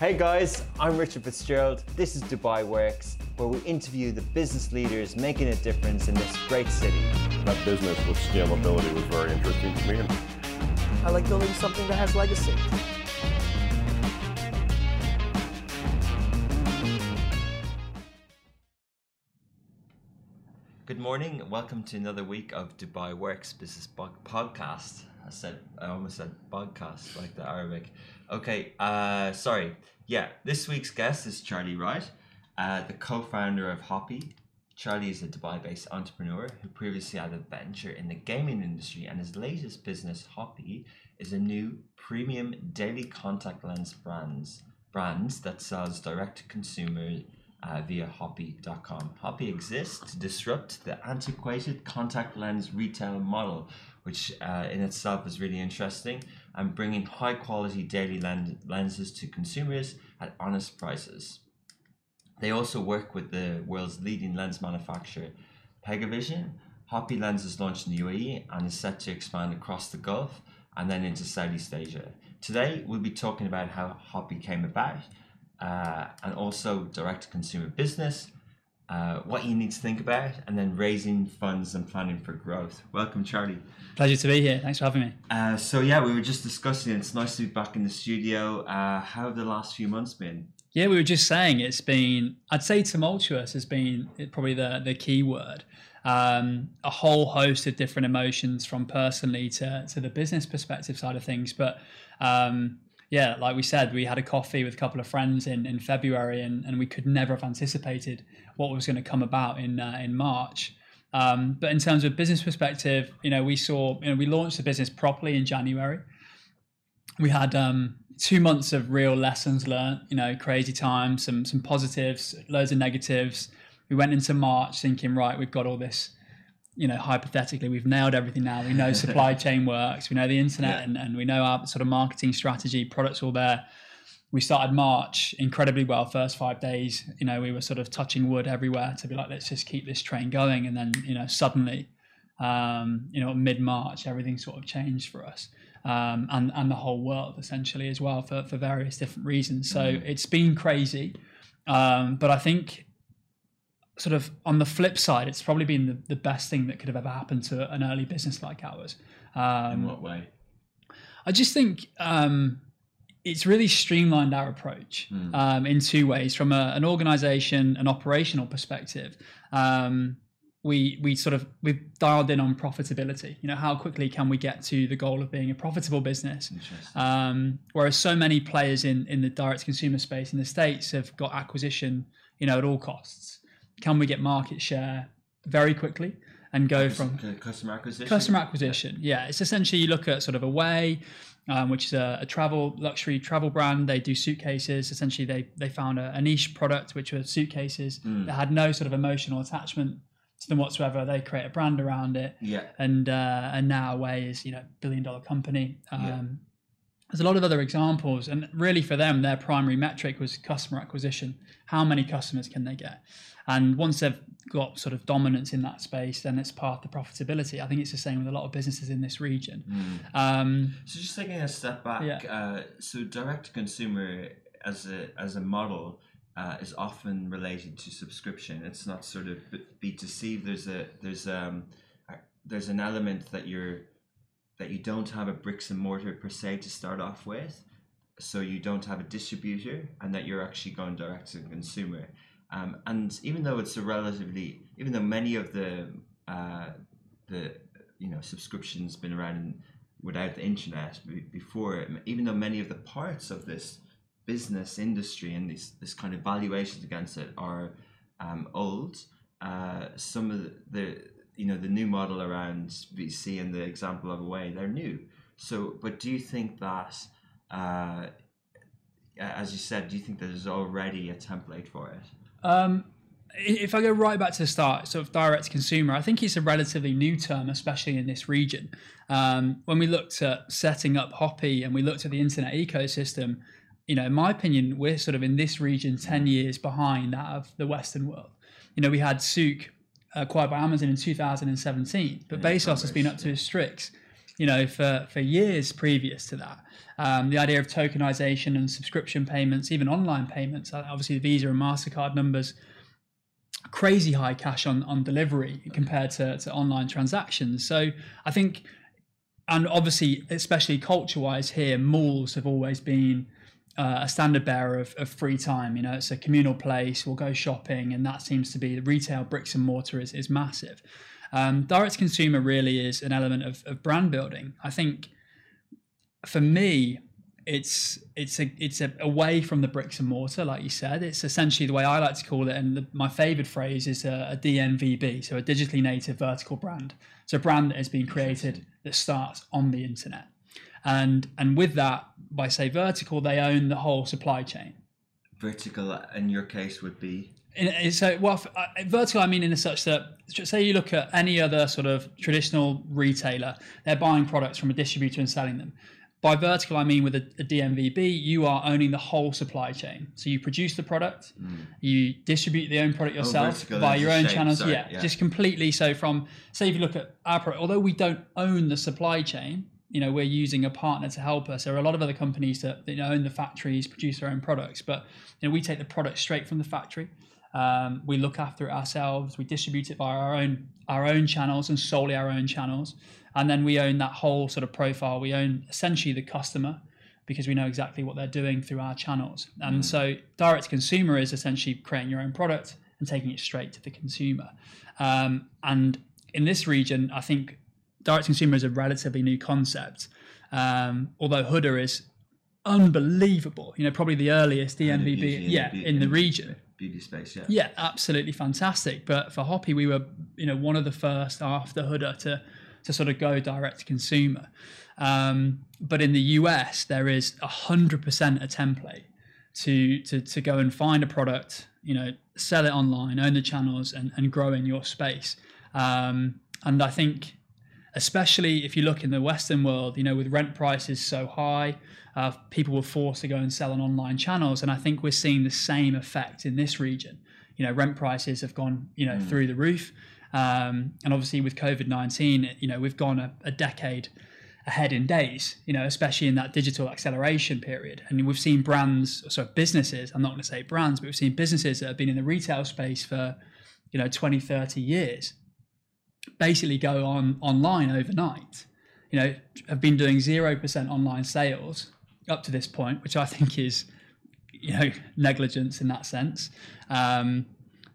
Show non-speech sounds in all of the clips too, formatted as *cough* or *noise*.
Hey guys, I'm Richard Fitzgerald. This is Dubai Works, where we interview the business leaders making a difference in this great city. That business with scalability was very interesting to me. I like building something that has legacy. Good morning. Welcome to another week of Dubai Works Business Podcast. I said I almost said podcast like the Arabic. Okay, uh, sorry. Yeah, this week's guest is Charlie Wright, uh, the co-founder of Hoppy. Charlie is a Dubai-based entrepreneur who previously had a venture in the gaming industry, and his latest business, Hoppy, is a new premium daily contact lens brands brands that sells direct to consumer uh, via Hoppy.com. Hoppy exists to disrupt the antiquated contact lens retail model, which uh, in itself is really interesting, and bringing high quality daily lenses to consumers at honest prices. They also work with the world's leading lens manufacturer, Pegavision. Hoppy Lenses launched in the UAE and is set to expand across the Gulf and then into Southeast Asia. Today, we'll be talking about how Hoppy came about uh, and also direct to consumer business, uh, what you need to think about, and then raising funds and planning for growth. Welcome, Charlie. Pleasure to be here. Thanks for having me. Uh, so, yeah, we were just discussing, it's nice to be back in the studio. Uh, how have the last few months been? Yeah, we were just saying it's been, I'd say tumultuous has been probably the, the key word. Um, a whole host of different emotions from personally to, to the business perspective side of things. But um, yeah, like we said, we had a coffee with a couple of friends in, in February and, and we could never have anticipated what was going to come about in, uh, in March. Um, but in terms of business perspective, you know, we saw, you know, we launched the business properly in January. We had um, two months of real lessons learned, you know, crazy times, some some positives, loads of negatives. We went into March thinking, right, we've got all this, you know, hypothetically, we've nailed everything now. We know *laughs* supply chain works, we know the internet, Yeah. and, and we know our sort of marketing strategy, products all there. We started March incredibly well. First five days, you know, we were sort of touching wood everywhere to be like, let's just keep this train going. And then, you know, suddenly, um, you know, mid March, everything sort of changed for us um, and and the whole world essentially as well for for various different reasons. So it's been crazy, um, but I think sort of on the flip side, it's probably been the, the best thing that could have ever happened to an early business like ours. Um, In what way? I just think um, it's really streamlined our approach um, in two ways. From a, an organization, an operational perspective, um, we we sort of we've dialed in on profitability. You know, how quickly can we get to the goal of being a profitable business? Um, whereas so many players in in the direct consumer space in the states have got acquisition, you know, at all costs. Can we get market share very quickly and go from customer acquisition? customer acquisition yeah it's essentially you look at sort of away um, which is a, a travel luxury travel brand they do suitcases essentially they they found a, a niche product which were suitcases Mm. that had no sort of emotional attachment to them whatsoever they create a brand around it Yeah. and uh, and now away is you know billion dollar company um, Yeah. There's a lot of other examples and really for them their primary metric was customer acquisition how many customers can they get and once they've got sort of dominance in that space then it's part of the profitability i think it's the same with a lot of businesses in this region um, So just taking a step back, Yeah. uh, so direct to consumer as a as a model uh, is often related to subscription. It's not sort of B two C. There's a there's um there's an element that you're that you don't have a bricks and mortar per se to start off with, so you don't have a distributor, and that you're actually going direct to consumer. Um, and even though it's a relatively, even though many of the uh, the you know subscriptions been around without the internet before, even though many of the parts of this business industry and this this kind of valuations against it are um, old, uh, some of the, the you know the new model around VC and the example of Away they're new. So, but do you think that? Uh, as you said, do you think there's already a template for it? Um, if I go right back to the start, sort of direct to consumer, I think it's a relatively new term, especially in this region. Um, when we looked at setting up Hoppy and we looked at the internet ecosystem, you know, in my opinion, we're sort of in this region 10 years behind that of the Western world. You know, we had Souk acquired by Amazon in 2017, but Yeah, Bezos has been up to his tricks you know, for, for years previous to that. Um, the idea of tokenization and subscription payments, even online payments, uh, obviously the Visa and MasterCard numbers, crazy high cash on, on delivery compared to, to online transactions. So I think, and obviously, especially culture wise here, malls have always been uh, a standard bearer of, of free time. You know, it's a communal place, we'll go shopping, and that seems to be the retail bricks and mortar is, is massive. Um, direct to consumer really is an element of, of brand building. I think for me, it's it's a it's a, away from the bricks and mortar, like you said. It's essentially the way I like to call it, and the, my favorite phrase is a, a, DNVB, so a digitally native vertical brand. It's a brand that has been created that starts on the internet, and and with that, by say vertical, they own the whole supply chain. Vertical, in your case, would be in, so well uh, vertical i mean in a such that say you look at any other sort of traditional retailer they're buying products from a distributor and selling them by vertical i mean with a, a dnvb you are owning the whole supply chain so you produce the product mm. you distribute the own product oh, yourself oh, by your own shape. channels yeah, yeah, just completely so from say if you look at our product although we don't own the supply chain you know we're using a partner to help us there are a lot of other companies that you know, own the factories produce their own products but you know we take the product straight from the factory um, we look after it ourselves. We distribute it via our own our own channels and solely our own channels, and then we own that whole sort of profile. We own essentially the customer because we know exactly what they're doing through our channels. And mm. so, direct to consumer is essentially creating your own product and taking it straight to the consumer. Um, and in this region, I think direct to consumer is a relatively new concept. Um, although Huda is unbelievable, you know, probably the earliest DNVB, yeah, in the region beauty space. Yeah. Yeah, absolutely fantastic. But for Hoppy, we were you know one of the first after Huda to to sort of go direct to consumer. Um, but in the US, there is a hundred percent a template to to to go and find a product, you know, sell it online, own the channels, and and grow in your space. Um, and I think, especially if you look in the Western world, you know, with rent prices so high, uh, people were forced to go and sell on online channels. And I think we're seeing the same effect in this region. You know, rent prices have gone, you know, mm. through the roof. Um, and obviously with COVID 19, you know, we've gone a, a decade ahead in days, you know, especially in that digital acceleration period. And we've seen brands, sorry, businesses, I'm not going to say brands, but we've seen businesses that have been in the retail space for, you know, 20, 30 years basically go on online overnight. You know, have been doing 0% online sales up to this point, which I think is, you know, *laughs* negligence in that sense. Um,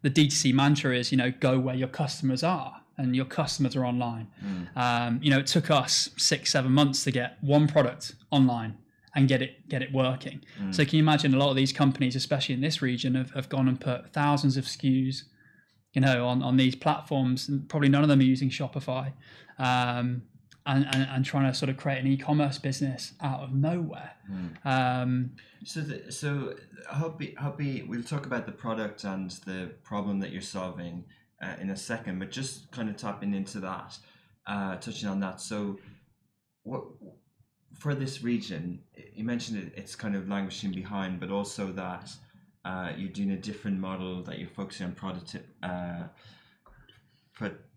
the D2C mantra is, you know, go where your customers are, and your customers are online. Mm. Um, you know, it took us six, seven months to get one product online and get it get it working. Mm. So can you imagine a lot of these companies, especially in this region, have, have gone and put thousands of SKUs, you know, on on these platforms, and probably none of them are using Shopify. Um, and, and, and, trying to sort of create an e-commerce business out of nowhere. Mm. Um, so, the, so Hoppy, Hoppy, we'll talk about the product and the problem that you're solving uh, in a second, but just kind of tapping into that, uh, touching on that. So, what for this region, you mentioned it, it's kind of languishing behind, but also that uh, you're doing a different model that you're focusing on product. Uh,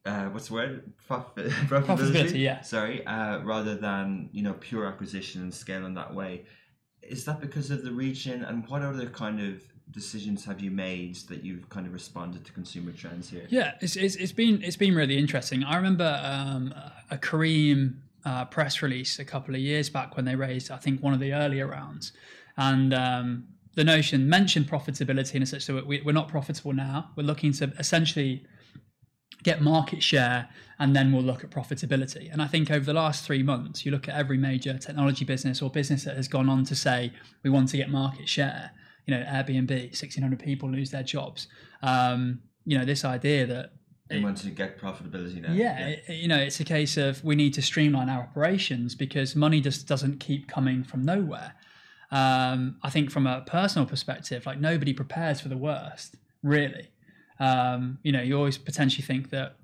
uh, what's the word? *laughs* profitability. profitability. yeah. Sorry, uh, rather than you know pure acquisition and scaling that way. Is that because of the region, and what other kind of decisions have you made that you've kind of responded to consumer trends here? Yeah, it's, it's, it's been it's been really interesting. I remember um, a Careem uh, press release a couple of years back when they raised, I think, one of the earlier rounds, and um, the notion mentioned profitability in such So we, we're not profitable now. We're looking to essentially get market share, and then we'll look at profitability. And I think over the last three months, you look at every major technology business or business that has gone on to say we want to get market share. You know, Airbnb, 1,600 people lose their jobs. Um, you know, this idea that they want to get profitability now. Yeah, yeah. It, you know, it's a case of we need to streamline our operations because money just doesn't keep coming from nowhere. Um, I think from a personal perspective, like nobody prepares for the worst, really. Um, you know, you always potentially think that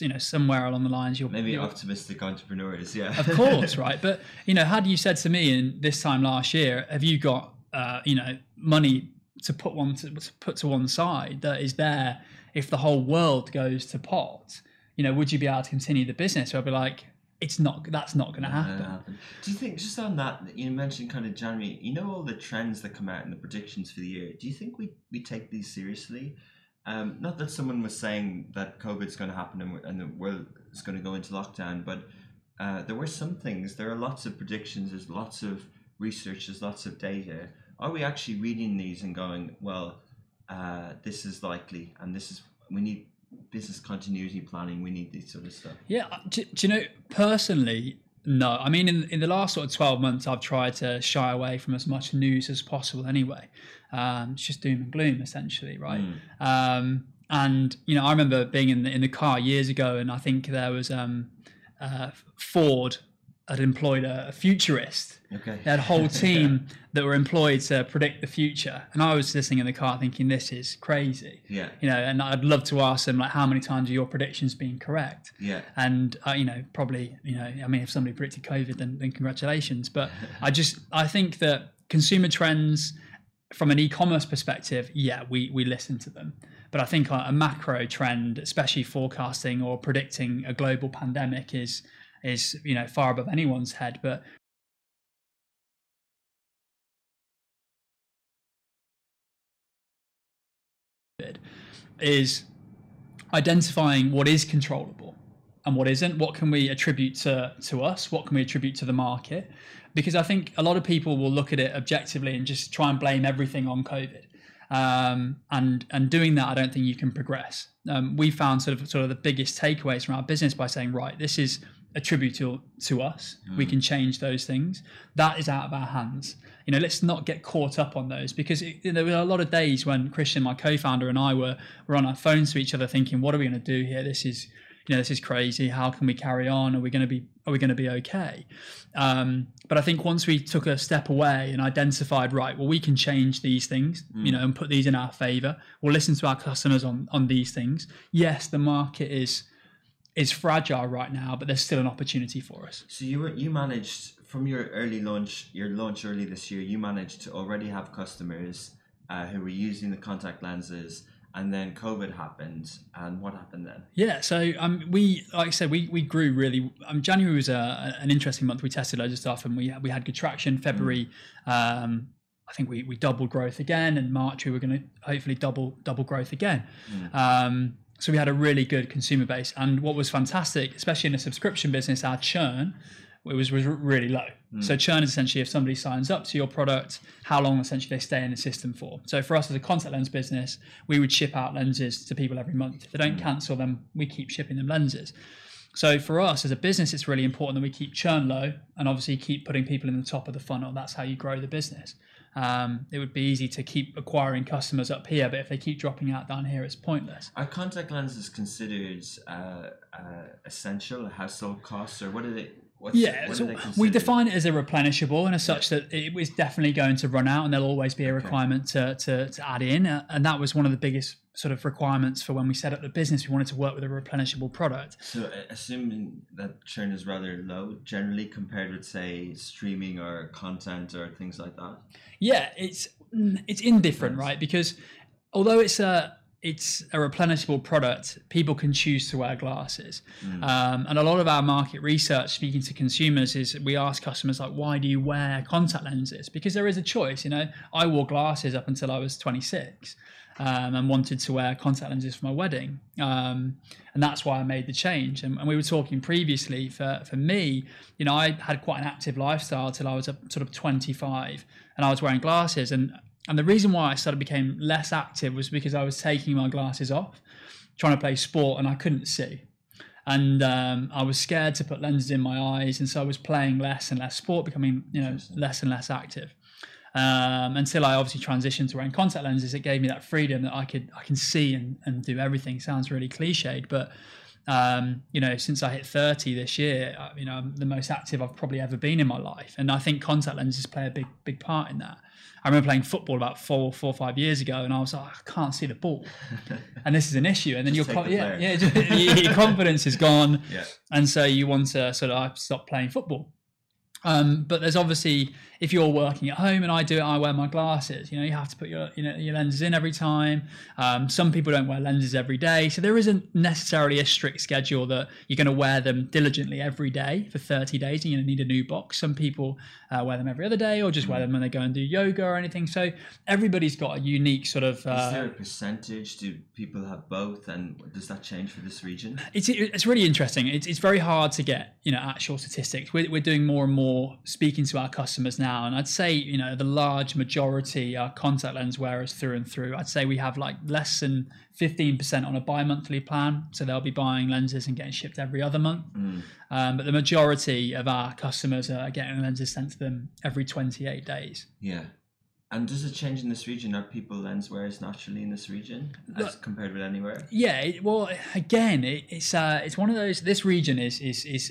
you know somewhere along the lines you're maybe you're, optimistic entrepreneurs, yeah, of course, *laughs* right? But you know, had you said to me in this time last year, have you got uh, you know money to put one to, to put to one side that is there if the whole world goes to pot? You know, would you be able to continue the business? So I'd be like, it's not that's not going to happen. happen. Do you think just on that you mentioned kind of January? You know all the trends that come out in the predictions for the year. Do you think we we take these seriously? Um, not that someone was saying that COVID's going to happen and, and the world is going to go into lockdown, but uh, there were some things. There are lots of predictions. There's lots of research. There's lots of data. Are we actually reading these and going, well, uh, this is likely, and this is we need business continuity planning. We need this sort of stuff. Yeah, uh, do, do you know personally? No, I mean in in the last sort of twelve months, I've tried to shy away from as much news as possible. Anyway, um, it's just doom and gloom essentially, right? Um, and you know, I remember being in the in the car years ago, and I think there was um, uh, Ford had employed a, a futurist. Okay. They had a whole *laughs* team that were employed to predict the future, and I was listening in the car thinking, "This is crazy." Yeah. You know, and I'd love to ask them like, "How many times are your predictions being correct?" Yeah. and uh, you know probably you know i mean if somebody predicted covid then, then congratulations but *laughs* i just i think that consumer trends from an e-commerce perspective yeah we we listen to them but i think a, a macro trend especially forecasting or predicting a global pandemic is is you know far above anyone's head but is identifying what is controllable and what isn't. What can we attribute to to us? What can we attribute to the market? Because i think a lot of people will look at it objectively and just try and blame everything on covid. Um, and and doing that i don't think you can progress. Um, we found sort of sort of the biggest takeaways from our business by saying right this is attributable to us. We can change those things. That is out of our hands. You know let's not get caught up on those because it, there were a lot of days when christian my co-founder and i were were on our phones to each other thinking what are we going to do here? This is you know this is crazy. How can we carry on? Are we going to be are we going to be okay? Um, but i think once we took a step away and identified right well we can change these things you know and put these in our favor. We'll listen to our customers on on these things. Yes the market is is fragile right now but there's still an opportunity for us So you were you managed from your early launch, your launch early this year. You managed to already have customers uh, who were using the contact lenses, and then COVID happened. And what happened then? Yeah, so um, we, like I said, we, we grew really. Um, January was a, an interesting month. We tested loads of stuff, and we we had good traction. February, um, I think we, we doubled growth again, and March we were going to hopefully double double growth again. Um, so we had a really good consumer base, and what was fantastic, especially in a subscription business, our churn it was was really low. Mm. So churn is essentially if somebody signs up to your product, how long essentially they stay in the system for. So for us as a contact lens business, we would ship out lenses to people every month. If they don't mm. cancel them, we keep shipping them lenses. So for us as a business, it's really important that we keep churn low and obviously keep putting people in the top of the funnel. That's how you grow the business. Um, it would be easy to keep acquiring customers up here, but if they keep dropping out down here, it's pointless. Are contact lenses considered uh, uh, essential household costs, or what are they? What's, Yeah, what so we define it as a replenishable, and as such that it was definitely going to run out, and there'll always be a requirement to, to, to add in, uh, and that was one of the biggest sort of requirements for when we set up the business. We wanted to work with a replenishable product. So, uh, assuming that churn is rather low, generally compared with say streaming or content or things like that. Yeah, it's mm, it's indifferent, right? Because although it's a it's a replenishable product, people can choose to wear glasses. Um, and a lot of our market research, speaking to consumers, is we ask customers like, "Why do you wear contact lenses?" Because there is a choice. You know, I wore glasses up until I was 26. Um, and wanted to wear contact lenses for my wedding, um, and that's why I made the change. And, and we were talking previously for for me, you know, I had quite an active lifestyle till I was sort of 25, and I was wearing glasses. And and the reason why I started became less active was because I was taking my glasses off, trying to play sport, and I couldn't see. And um, I was scared to put lenses in my eyes, and so I was playing less and less sport, becoming you know less and less active. Um, until I obviously transitioned to wearing contact lenses, it gave me that freedom that I could I can see and, and do everything. Sounds really cliched, but um, you know, since I hit 30 this year, you know, I'm the most active I've probably ever been in my life. And I think contact lenses play a big, big part in that. I remember playing football about four, four or five years ago, and I was like, I can't see the ball, *laughs* and this is an issue. And then your co- the yeah, yeah, *laughs* your your confidence is gone, Yeah. and so you want to sort of I stopped playing football. Um, but there's obviously if you're working at home and I do it, I wear my glasses. You know, you have to put your you know your lenses in every time. Um, some people don't wear lenses every day, so there isn't necessarily a strict schedule that you're going to wear them diligently every day for 30 days and you're going to need a new box. Some people uh, wear them every other day or just wear them when they go and do yoga or anything. So everybody's got a unique sort of. Is there Uh, a percentage? Do people have both, and does that change for this region? it's it's really interesting. It's, it's very hard to get you know actual statistics. We're, we're doing more and more speaking to our customers now, and I'd say you know the large majority are contact lens wearers through and through. I'd say we have like less than fifteen percent on a bi-monthly plan, so they'll be buying lenses and getting shipped every other month. Um, but the majority of our customers are getting lenses sent to them every twenty eight days. Yeah. And does it change in this region? Are people lens wearers naturally in this region as compared with anywhere? Yeah, well, again, it, it's uh, it's one of those. This region is is is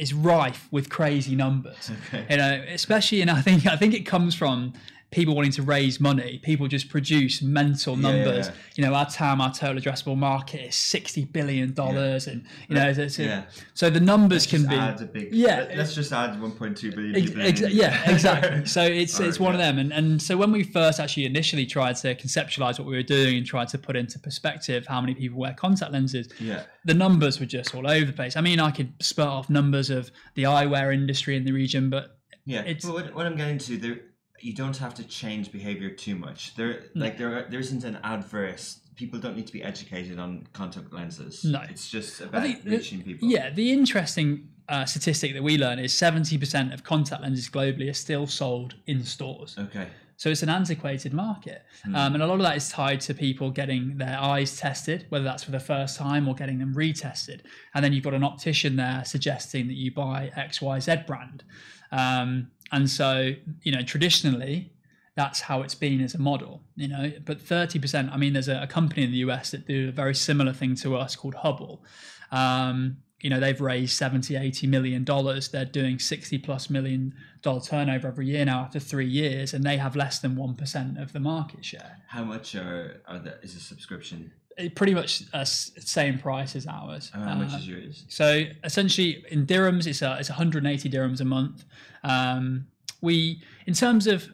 is rife with crazy numbers. Okay. You know, especially, and I think I think it comes from people wanting to raise money. People just produce mental Yeah, yeah, numbers. yeah. You know, our TAM, our total addressable market, is sixty billion dollars, and you know, it's, it's- Yeah. so the numbers Let's can be big. Yeah, let- Let's just add 1.2 billion Ex- ex- yeah, exactly. *laughs* So it's All it's right, one of them, and and so when we first actually initially tried to conceptualize what we were doing and tried to put into perspective how many people wear contact lenses, Yeah. the numbers were just all over the place. I mean, I could spurt off numbers of the eyewear industry in the region, but Yeah, It's- but what, what I'm getting to there, you don't have to change behavior too much. There, like there, there isn't an adverse. People don't need to be educated on contact lenses. No. it's just about the- reaching people. Yeah, the interesting uh, statistic that we learn is seventy percent of contact lenses globally are still sold in stores. Okay. So it's an antiquated market. Hmm. Um, and a lot of that is tied to people getting their eyes tested, whether that's for the first time or getting them retested. And then you've got an optician there suggesting that you buy XYZ brand. Um, and so, you know, traditionally, that's how it's been as a model, you know. But 30%, I mean, there's a, a company in the US that do a very similar thing to us called Hubble. Um, you know, they've raised 70, 80 million dollars. They're doing 60 plus million dollar turnover every year now after three years, and they have less than 1% of the market share. How much are, are the, is a subscription? Pretty much uh, same price as ours. How much Uh, is yours? so essentially, in dirhams, it's a, it's 180 dirhams a month. Um, we, in terms of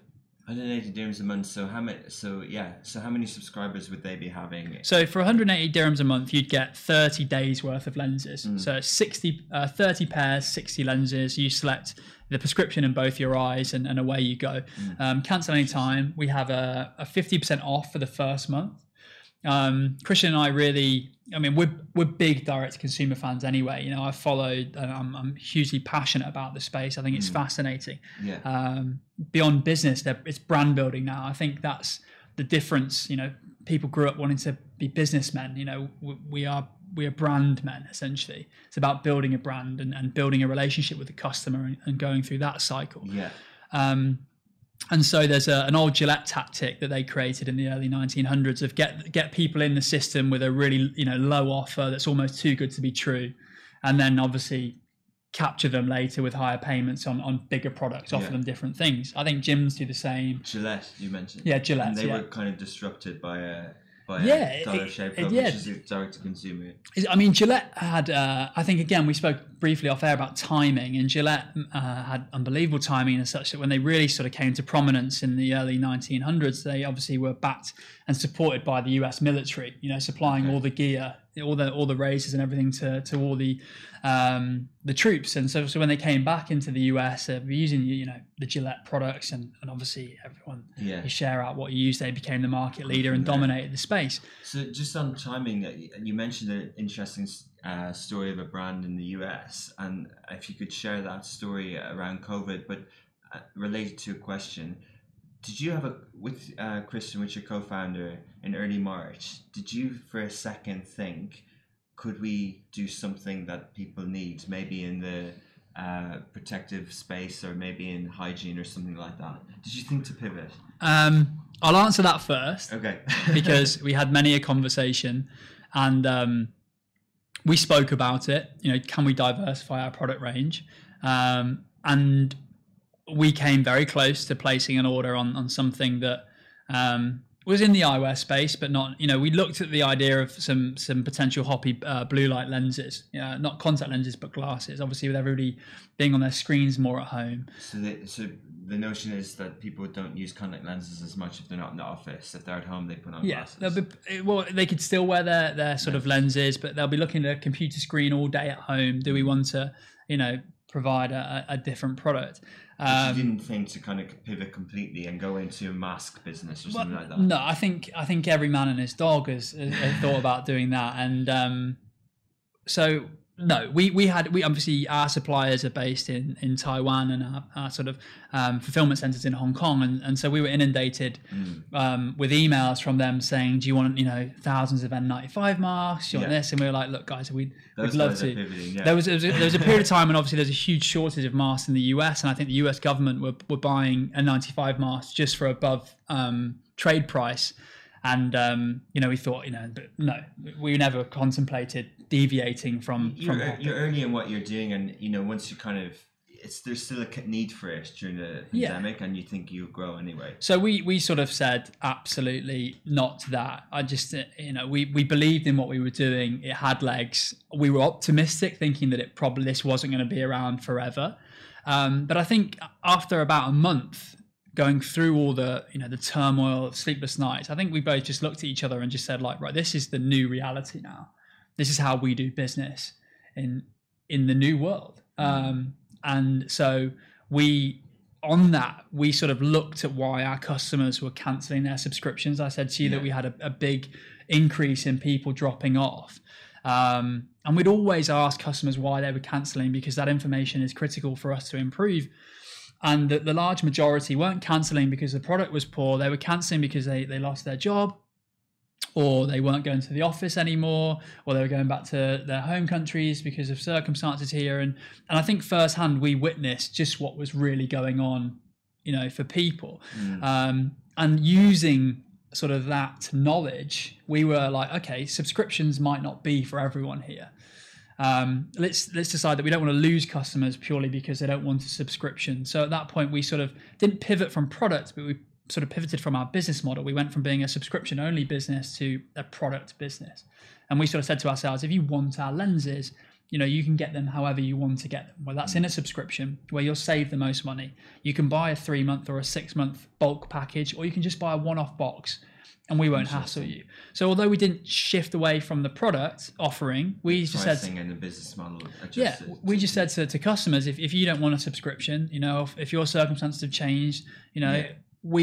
180 dirhams a month. So how many? So yeah. So how many subscribers would they be having? So for 180 dirhams a month, you'd get 30 days worth of lenses. So 60, uh, 30 pairs, 60 lenses. You select the prescription in both your eyes, and, and away you go. Um, cancel any time. We have a, a 50% off for the first month. Um, Christian and I really, I mean, we're we're big direct to consumer fans anyway. You know, I followed, and I'm, I'm hugely passionate about the space. I think it's fascinating Yeah. um, beyond business it's brand building now i think that's the difference you know people grew up wanting to be businessmen you know we, we are we are brand men essentially it's about building a brand and, and building a relationship with the customer and, and going through that cycle yeah. um, and so there's a, an old Gillette tactic that they created in the early 1900s of get get people in the system with a really you know low offer that's almost too good to be true, and then obviously capture them later with higher payments on on bigger products, offer Yeah. them different things. I think gyms do the same. Gillette, you mentioned. Yeah, Gillette, And they yeah. were kind of disrupted by a by Yeah, a it- Dollar Shave it- Club, yeah. which is direct to consumer. I mean, Gillette had. Uh, I think again we spoke briefly off air about timing, and Gillette uh, had unbelievable timing as such that when they really sort of came to prominence in the early 1900s, they obviously were backed and supported by the U.S. military. You know, supplying Okay. all the gear, all the all the razors and everything to to all the um, the troops. And so, so when they came back into the U.S., uh, using you know the Gillette products, and, and obviously everyone Yeah. you share out what you use, they became the market leader and dominated the space. So just on timing, uh, you mentioned an interesting uh, story of a brand in the US, and if you could share that story around COVID, but uh, related to a question, did you have a with uh, Christian, with your co-founder in early March? Did you for a second think, could we do something that people need, maybe in the uh, protective space or maybe in hygiene or something like that? Did you think to pivot? Um, I'll answer that first. Okay. *laughs* because we had many a conversation and um, we spoke about it you know can we diversify our product range um, and we came very close to placing an order on, on something that um, was in the eyewear space, but not. You know, we looked at the idea of some some potential hoppy uh, blue light lenses, know, not contact lenses, but glasses. Obviously, with everybody being on their screens more at home. So the so the notion is that people don't use contact lenses as much if they're not in the office. If they're at home, they put on Yeah, glasses. be, well, they could still wear their their sort of lenses, but they'll be looking at a computer screen all day at home. Do we want to, you know, provide a a different product? But Um, you didn't think to kind of pivot completely and go into a mask business or something like that. No, I think I think every man and his dog has, has has thought about doing that, and um, so no, we we had we obviously our suppliers are based in in Taiwan and our, our sort of um, fulfillment centers in Hong Kong, and, and so we were inundated um, with emails from them saying, "Do you want you know thousands of N95 masks? You want Yeah. this?" And we were like, "Look, guys, we'd Those we'd love to." pivoting, yeah. There was, there was a, there was a period of time when obviously there's a huge shortage of masks in the US, and I think the US government were, were buying N95 mask just for above um, trade price. And um, you know, we thought, you know, but no, we never contemplated deviating from you're, from. you're early in what you're doing, and you know once you kind of it's there's still a need for it during the Yeah. pandemic, and you think you'll grow anyway. So we we sort of said absolutely not that. I just uh, you know we we believed in what we were doing. It had legs. We were optimistic, thinking that it probably this wasn't going to be around forever. Um, but I think after about a month going through all the you know the turmoil, sleepless nights, I think we both just looked at each other and just said like, right, this is the new reality now. This is how we do business in in the new world. Um, and so we on that we sort of looked at why our customers were cancelling their subscriptions. I said to you that we had a, a big increase in people dropping off. Um, and we'd always ask customers why they were cancelling because that information is critical for us to improve. And the, the large majority weren't cancelling because the product was poor. They were cancelling because they, they lost their job or they weren't going to the office anymore, or they were going back to their home countries because of circumstances here. And and I think firsthand we witnessed just what was really going on, you know, for people. Um, and using sort of that knowledge, we were like, okay, subscriptions might not be for everyone here. Um, let's let's decide that we don't want to lose customers purely because they don't want a subscription. So at that point, we sort of didn't pivot from products, but we sort of pivoted from our business model. We went from being a subscription only business to a product business, and we sort of said to ourselves, if you want our lenses, you know you can get them however you want to get them. Well, that's in a subscription where you'll save the most money. You can buy a three month or a six month bulk package, or you can just buy a one off box and we won't hassle you. So although we didn't shift away from the product offering, we just said and the business model yeah, we just said to, to customers, if, if you don't want a subscription, you know, if, if your circumstances have changed, you know, Yeah.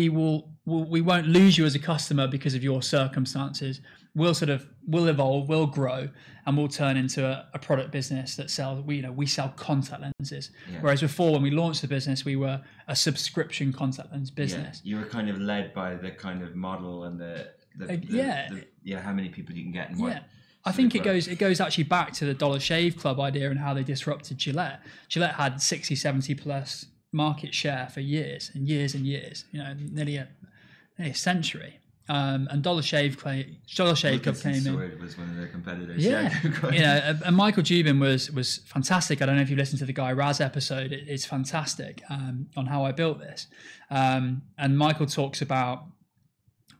we'll, we won't lose you as a customer because of your circumstances. We'll sort of we'll evolve, we'll grow, and we'll turn into a, a product business that sells. We you know we sell contact lenses, Yeah. whereas before when we launched the business, we were a subscription contact lens yeah, business. you were kind of led by the kind of model and the, the, Uh, the- yeah. the- yeah how many people you can get and what Yeah. I think it goes it goes actually back to the Dollar Shave Club idea and how they disrupted Gillette. Gillette had 60, 70 plus market share for years and years and years, you know, nearly a century. Um, and Dollar Shave Club, Dollar Shave Club came in. Was one of their competitors. Yeah, *laughs* you know, and- and Michael Dubin was was fantastic. I don't know if you listened to the Guy Raz episode; it, it's fantastic um, on how I built this. Um, and Michael talks about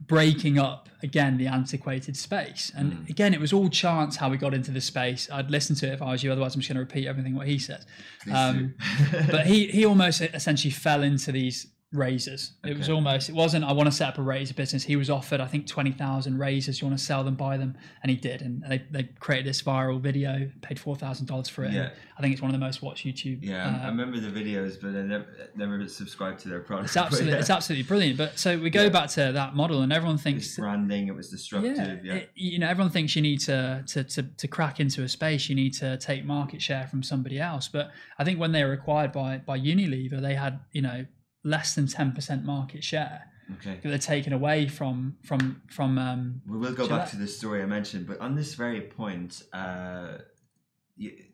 breaking up again the antiquated space. And Mm. again, it was all chance how we got into the space. I'd listen to it if I was you. Otherwise, I'm just going to repeat everything what he says. Um, *laughs* but he he almost essentially fell into these razors. It was almost it wasn't I want to set up a razor business. He was offered I think twenty thousand razors. You want to sell them, buy them, and he did. And they, they created this viral video, paid four thousand dollars for it. Yeah. I think it's one of the most watched YouTube. Yeah, I- I uh, remember the videos, but I never, never subscribed to their product. it's *laughs* absolutely it's absolutely brilliant. But so we go Yeah. back to that model, and everyone thinks branding. It was disruptive. yeah, Yeah, it- you know, everyone thinks you need to, to to to crack into a space. You need to take market share from somebody else. But I think when they were acquired by by Unilever, they had you know less than ten percent market share okay. that they're taken away from from from. Um, We will go Gillette. back to the story I mentioned, but on this very point, uh,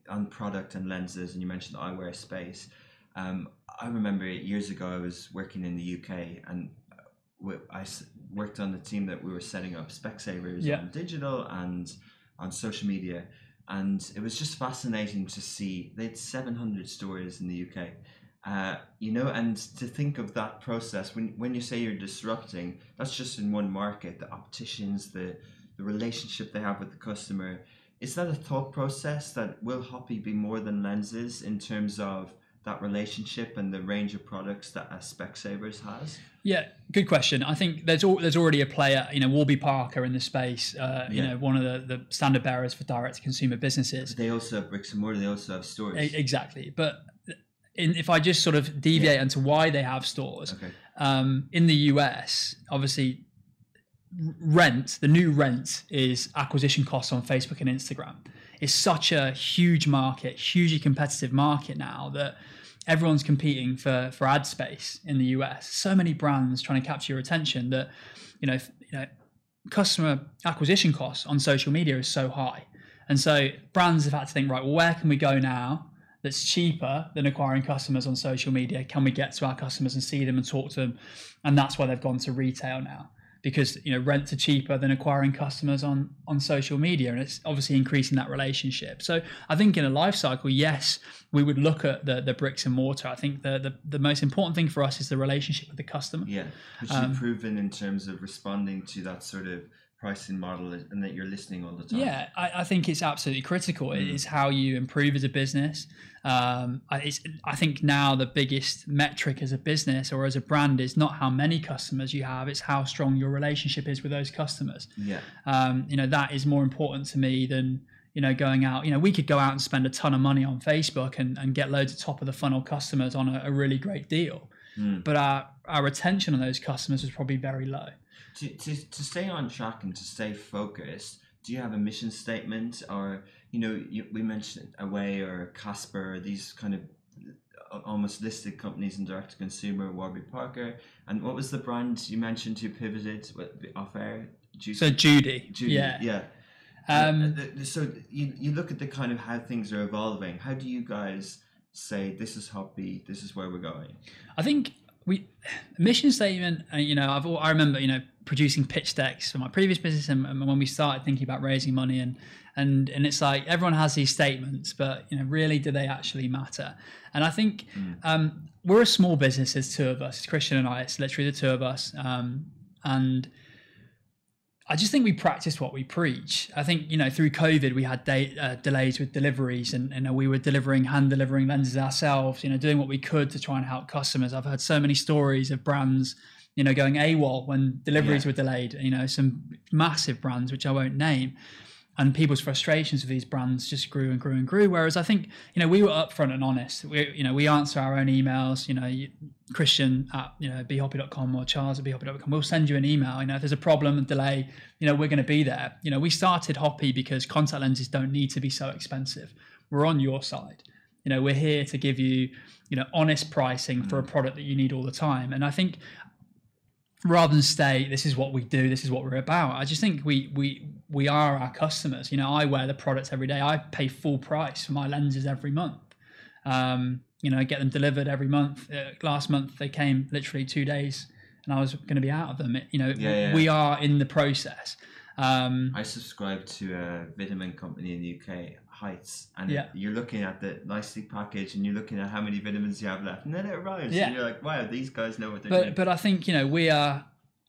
on product and lenses, and you mentioned the eyewear space. Um, I remember years ago I was working in the UK, and i worked on the team that we were setting up Specsavers Yeah. on digital and on social media, and it was just fascinating to see they had 700 stores in the UK, Uh, you know, and to think of that process when when you say you're disrupting, that's just in one market. The opticians, the the relationship they have with the customer. Is that a thought process that will Hoppy be more than lenses in terms of that relationship and the range of products that Specsavers has? Yeah, good question. I think there's al- there's already a player, you know, Warby Parker in the space. Uh, You know, one of the, the standard bearers for direct to consumer businesses. They also have bricks and mortar. They also have stores. Exactly, but in, if I just sort of deviate into why they have stores, Okay. um, in the US, obviously, rent, the new rent is acquisition costs on Facebook and Instagram. It's such a huge market, hugely competitive market now that everyone's competing for, for ad space in the US. So many brands trying to capture your attention that, you know, you know, customer acquisition costs on social media is so high. And so brands have had to think, right, well, where can we go now that's cheaper than acquiring customers on social media? Can we get to our customers and see them and talk to them? And that's why they've gone to retail now because you know rents are cheaper than acquiring customers on on social media and it's obviously increasing that relationship so i think in a life cycle yes we would look at the the bricks and mortar i think the the, the most important thing for us is the relationship with the customer Yeah, which Um, you've proven in terms of responding to that sort of pricing model and that you're listening all the time. Yeah, I, I think it's absolutely critical. It Mm. is how you improve as a business. Um, I, it's, I think now the biggest metric as a business or as a brand is not how many customers you have; it's how strong your relationship is with those customers. Yeah. Um, you know that is more important to me than you know going out. You know, we could go out and spend a ton of money on Facebook and, and get loads of top of the funnel customers on a, a really great deal, Mm. but our our retention on those customers was probably very low. To, to, to stay on track and to stay focused, do you have a mission statement or, you know, you, we mentioned Away or Casper, these kind of uh, almost listed companies in direct to consumer, Warby Parker. And what was the brand you mentioned who pivoted off air? Juicy- So Judy, Judy, yeah, yeah. Um, Uh, so you, you look at the kind of how things are evolving. How do you guys say this is Hoppy, this is where we're going? I think we mission statement. uh, You know, I've I remember you know producing pitch decks for my previous business and, and when we started thinking about raising money and and and it's like everyone has these statements, but you know, really, do they actually matter? And I think um, we're a small business. There's two of us. It's Christian and I. It's literally the two of us. Um, and I just think we practice what we preach. I think you know through COVID we had day, uh, delays with deliveries, and you know we were delivering hand delivering lenses ourselves. You know doing what we could to try and help customers. I've heard so many stories of brands, you know, going AWOL when deliveries Yeah. were delayed. You know some massive brands which I won't name, and people's frustrations with these brands just grew and grew and grew. Whereas I think you know we were upfront and honest. We you know we answer our own emails. You know you, Christian at you know bhoppy.com or Charles at bhoppy.com. We'll send you an email. You know if there's a problem and delay, you know we're going to be there. You know we started Hoppy because contact lenses don't need to be so expensive. We're on your side. You know we're here to give you you know honest pricing for a mm. product that you need all the time. And I think rather than stay this is what we do this is what we're about. I just think we we we are our customers. You know i wear the products every day. I pay full price for my lenses every month. Um you know I get them delivered every month. Uh, last month they came literally two days and i was going to be out of them. It- you know Yeah, yeah. we are in the process. Um I subscribe to a vitamin company in the UK, Heights, and Yeah. you're looking at the nicely packaged, and you're looking at how many vitamins you have left, and then it arrives, Yeah. and you're like, wow, these guys know what they're but doing. but I think you know we are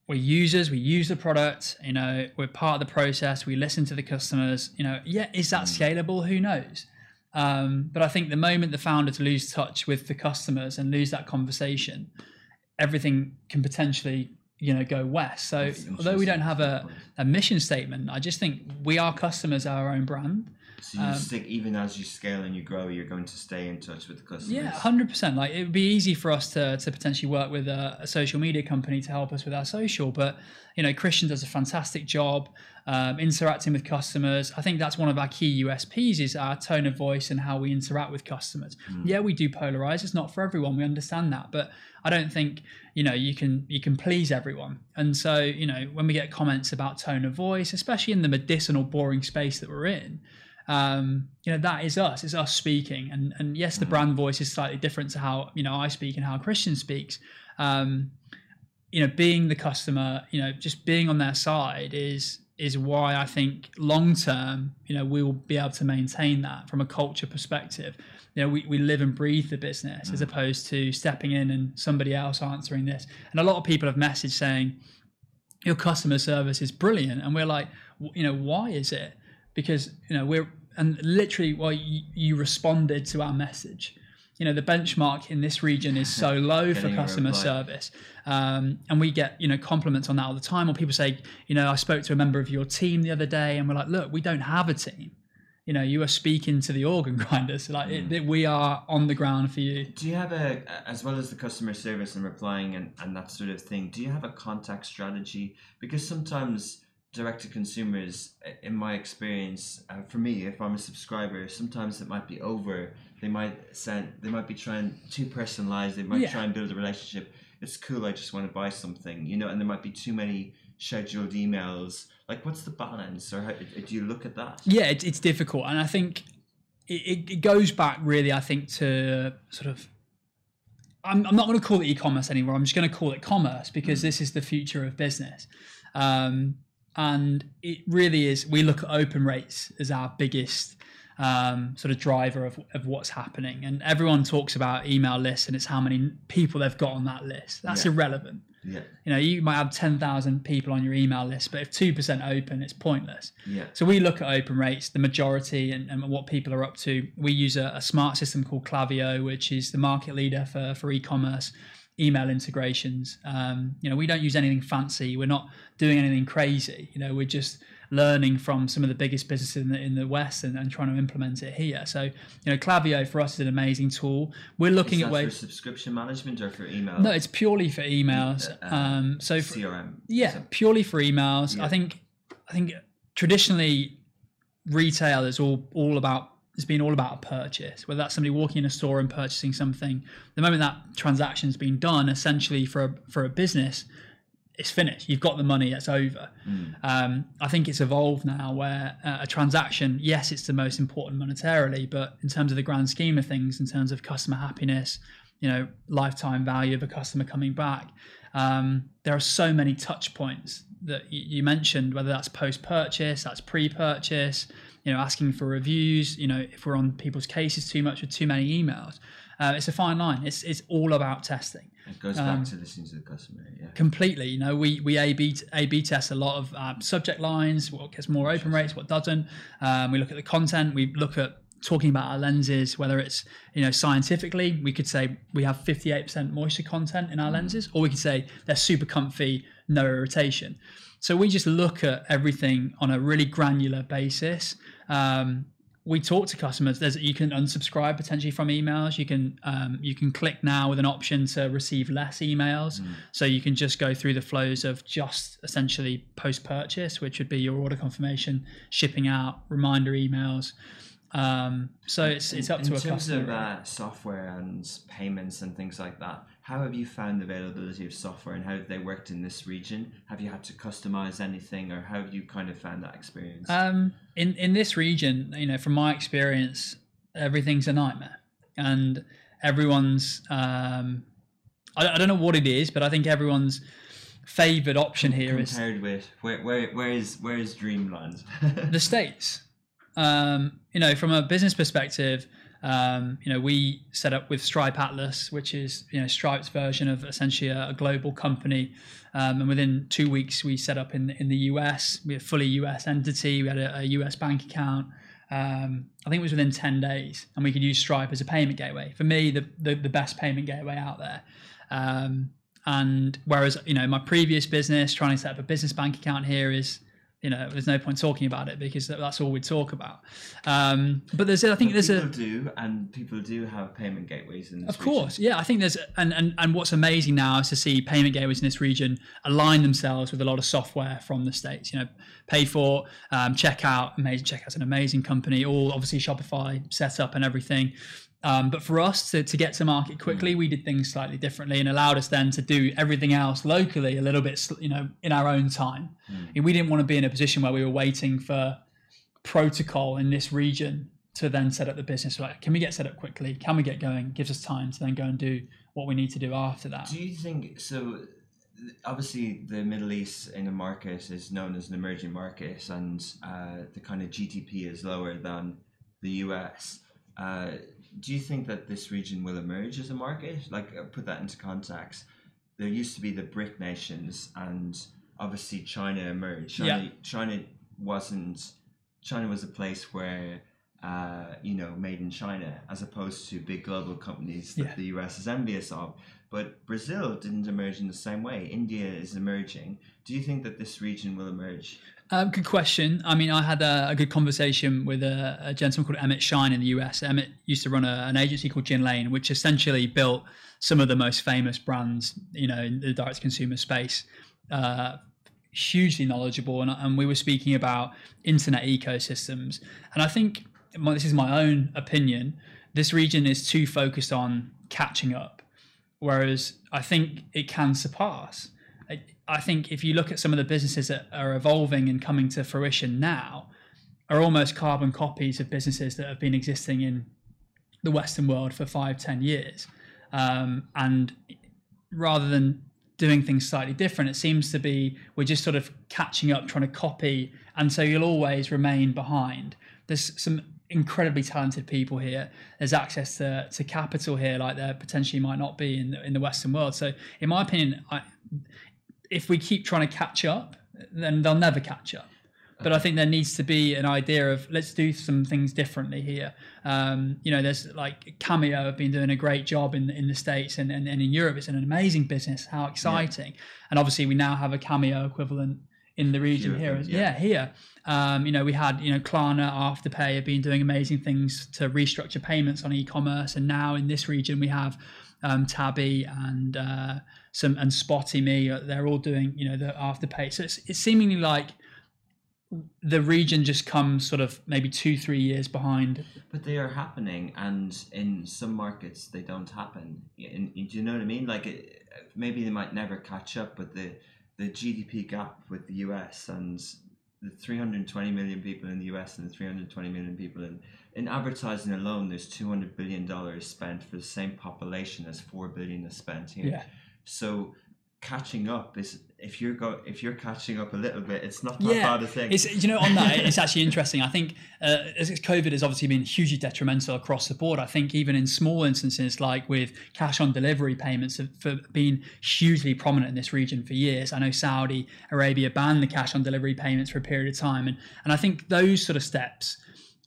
we're users. We use the product. You know, we're part of the process. We listen to the customers. You know, yeah, is that scalable? Who knows? Um, but I think the moment the founder to lose touch with the customers and lose that conversation, everything can potentially you know go west. So although we don't have a, a mission statement, I just think we are customers, our own brand. So you um, stick even as you scale and you grow, you're going to stay in touch with the customers. Yeah, hundred percent. Like it would be easy for us to to potentially work with a, a social media company to help us with our social, but you know, Christian does a fantastic job um, interacting with customers. I think that's one of our key USPs is our tone of voice and how we interact with customers. Yeah, we do polarize. It's not for everyone. We understand that, but I don't think you know you can you can please everyone. And so you know, when we get comments about tone of voice, especially in the medicinal, boring space that we're in um, you know that is us it's us speaking and and yes the brand voice is slightly different to how you know i speak and how christian speaks um, you know being the customer you know just being on their side is is why I think long term, you know, we will be able to maintain that from a culture perspective. You know, we, we live and breathe the business as opposed to stepping in and somebody else answering this. And a lot of people have messaged saying, your customer service is brilliant. And we're like, you know, why is it? Because, you know, we're, and literally, well, you, you responded to our message. You know, the benchmark in this region is so *laughs* low for customer service. Um, and we get, you know, compliments on that all the time. Or people say, you know, I spoke to a member of your team the other day and we're like, look, we don't have a team. You know, you are speaking to the organ grinders. Like, it, it- we are on the ground for you. Do you have a, as well as the customer service and replying and, and that sort of thing, do you have a contact strategy? Because sometimes direct to consumers, in my experience, uh, for me, if I'm a subscriber, sometimes it might be over. They might send, they might be trying too personalized. They might Yeah. try and build a relationship. It's cool. I just want to buy something, you know, and there might be too many scheduled emails. Like, what's the balance, or how, do you look at that? yeah, it, it's difficult, and I think it, it, goes back really. I think to sort of. I'm, I'm not going to call it e-commerce anymore. I'm just going to call it commerce because this is the future of business, um, and it really is. We look at open rates as our biggest um, sort of driver of, of what's happening, and everyone talks about email lists and it's how many people they've got on that list. That's Yeah. irrelevant. Yeah, You know, you might have ten thousand people on your email list, but if two percent open, it's pointless. yeah. So we look at open rates, the majority, and, and what people are up to. We use a, a smart system called Klaviyo, which is the market leader for, for e-commerce email integrations. Um, you know, we don't use anything fancy. We're not doing anything crazy. You know, we're just learning from some of the biggest businesses in the, in the West and, and trying to implement it here. So, you know, Klaviyo for us is an amazing tool. We're looking Is at that for ways. subscription management or for email? No, it's purely for emails. Uh, Um, so for, CRM. yeah, purely for emails. Yeah. I think I think traditionally retail is all all about has been all about a purchase. Whether that's somebody walking in a store and purchasing something, the moment that transaction's been done, essentially for a, for a business, it's finished. You've got the money. It's over. Um, I think it's evolved now where uh, a transaction, yes, it's the most important monetarily, but in terms of the grand scheme of things, in terms of customer happiness, you know, lifetime value of a customer coming back, um, there are so many touch points that you mentioned, whether that's post purchase, that's pre purchase, you know, asking for reviews, you know, if we're on people's cases too much with too many emails. Uh, it's a fine line. It's, it's all about testing It goes Um, back to listening to the customer. Yeah. completely. You know, we we A B A B test a lot of um, subject lines, what gets more open rates, what doesn't. Um, we look at the content. We look at talking about our lenses, whether it's you know scientifically, we could say we have 58% moisture content in our lenses, or we could say they're super comfy, no irritation. So we just look at everything on a really granular basis. Um, we talk to customers. There's you can unsubscribe potentially from emails. You can um, you can click now with an option to receive less emails. So you can just go through the flows of just essentially post purchase, which would be your order confirmation, shipping out, reminder emails. Um, so it's it's up in to a terms customer. of uh, software and payments and things like that. How have you found the availability of software and how have they worked in this region? Have you had to customize anything, or how have you kind of found that experience? Um, in in this region, you know, from my experience, everything's a nightmare, and everyone's. Um, I, I don't know what it is, but I think everyone's favored option here is Compared with where where where is where is Dreamland? *laughs* the states. Um, you know, from a business perspective, um, you know, we set up with Stripe Atlas, which is you know Stripe's version of essentially a, a global company. Um, and within two weeks, we set up in in the US. We had a fully US entity. We had a, a US bank account. Um, I think it was within ten days, and we could use Stripe as a payment gateway. For me, the the, the best payment gateway out there. Um, and whereas you know my previous business, trying to set up a business bank account here is you know, there's no point talking about it because that's all we talk about. Um, but there's, I think But there's people a, do, and people do have payment gateways in this of course, yeah. I think there's, and, and and what's amazing now is to see payment gateways in this region align themselves with a lot of software from the states. You know, PayFort, um, checkout, amazing checkout's an amazing company. All obviously Shopify set up and everything. Um, but for us to, to get to market quickly, we did things slightly differently and allowed us then to do everything else locally a little bit, you know, in our own time. We didn't want to be in a position where we were waiting for protocol in this region to then set up the business. Like, can we get set up quickly? Can we get going? Gives us time to then go and do what we need to do after that. Do you think so? obviously the Middle East in a market is known as an emerging market, and uh, the kind of GDP is lower than the US. Uh, do you think that this region will emerge as a market? Like, uh, put that into context. There used to be the BRIC nations, and obviously China emerged. China, Yeah. China wasn't. China was a place where, uh, you know, made in China, as opposed to big global companies that Yeah. the US is envious of. But Brazil didn't emerge in the same way. India is emerging. Do you think that this region will emerge? Um, good question. I mean, I had a, a good conversation with a, a gentleman called Emmett Shine in the US. Emmett used to run a, an agency called Gin Lane, which essentially built some of the most famous brands, you know, in the direct consumer space. Uh, hugely knowledgeable, and, and we were speaking about internet ecosystems. And I think my, this is my own opinion. This region is too focused on catching up, whereas I think it can surpass. I, think if you look at some of the businesses that are evolving and coming to fruition now, are almost carbon copies of businesses that have been existing in the Western world for five, ten years. Um, and rather than doing things slightly different, it seems to be we're just sort of catching up, trying to copy, and so you'll always remain behind. There's some incredibly talented people here. There's access to, to capital here, like there potentially might not be in the, in the Western world. So, in my opinion, I, if we keep trying to catch up, then they'll never catch up. But I think there needs to be an idea of let's do some things differently here. Um, you know, there's like Cameo have been doing a great job in in the states and, and, and in Europe. It's an amazing business. How exciting! And obviously, we now have a Cameo equivalent in the region here. them, yeah. yeah, here. Um, you know, we had you know Klarna, Afterpay have been doing amazing things to restructure payments on e-commerce, and now in this region we have um, Tabby and uh, some and Spotty Me. uh, They're all doing you know the Afterpay. So it's, it's seemingly like the region just comes sort of maybe two three years behind. But they are happening, and in some markets they don't happen. Do you know what I mean? Like it, maybe they might never catch up, but the the GDP gap with the US and the 320 million people in the US and the 320 million people in in advertising alone, there's 200 billion dollars spent for the same population as 4 billion is spent here. Yeah. So catching up is if you're go if you're catching up a little bit, it's not that Yeah, bad a thing. It's you know on that *laughs* it's actually interesting. I think uh, as COVID has obviously been hugely detrimental across the board. I think even in small instances like with cash on delivery payments have for been hugely prominent in this region for years. I know Saudi Arabia banned the cash on delivery payments for a period of time, and and I think those sort of steps,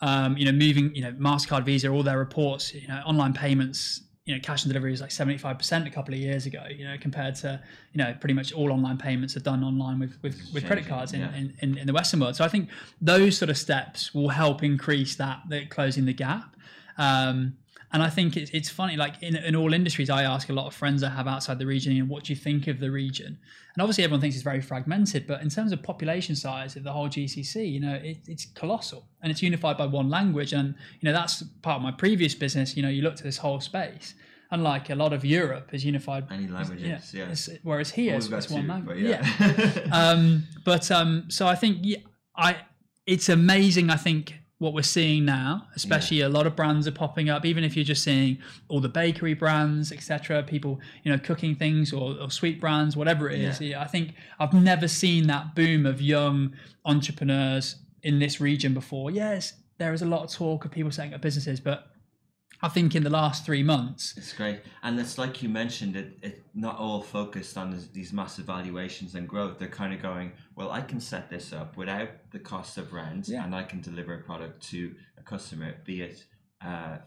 um, you know, moving you know Mastercard, Visa, all their reports, you know, online payments. You know, cash and delivery was like seventy-five percent a couple of years ago. You know, compared to you know pretty much all online payments are done online with with, with credit cards in, yeah. in, in, in the Western world. So I think those sort of steps will help increase that, the closing the gap. Um, and I think it's, it's funny, like in, in all industries, I ask a lot of friends I have outside the region, you know, what do you think of the region? And obviously everyone thinks it's very fragmented, but in terms of population size of the whole GCC, you know, it, it's colossal and it's unified by one language. And, you know, that's part of my previous business. You know, you look at this whole space, unlike a lot of Europe is unified. Many languages, yeah. it's- whereas here, it's, it's one language. but yeah. *laughs* um, but um, so I think yeah, I it's amazing. I think what we're seeing now, especially a lot of brands are popping up. Even if you're just seeing all the bakery brands, etc. People, you know, cooking things or, or sweet brands, whatever it is. Yeah. Yeah, I think I've never seen that boom of young entrepreneurs in this region before. Yes, there is a lot of talk of people setting up businesses, but I think in the last three months, It's great, and it's like you mentioned. It it not all focused on this, these massive valuations and growth. They're kind of going, well, I can set this up without the cost of rent, Yeah. and I can deliver a product to a customer, be it, uh,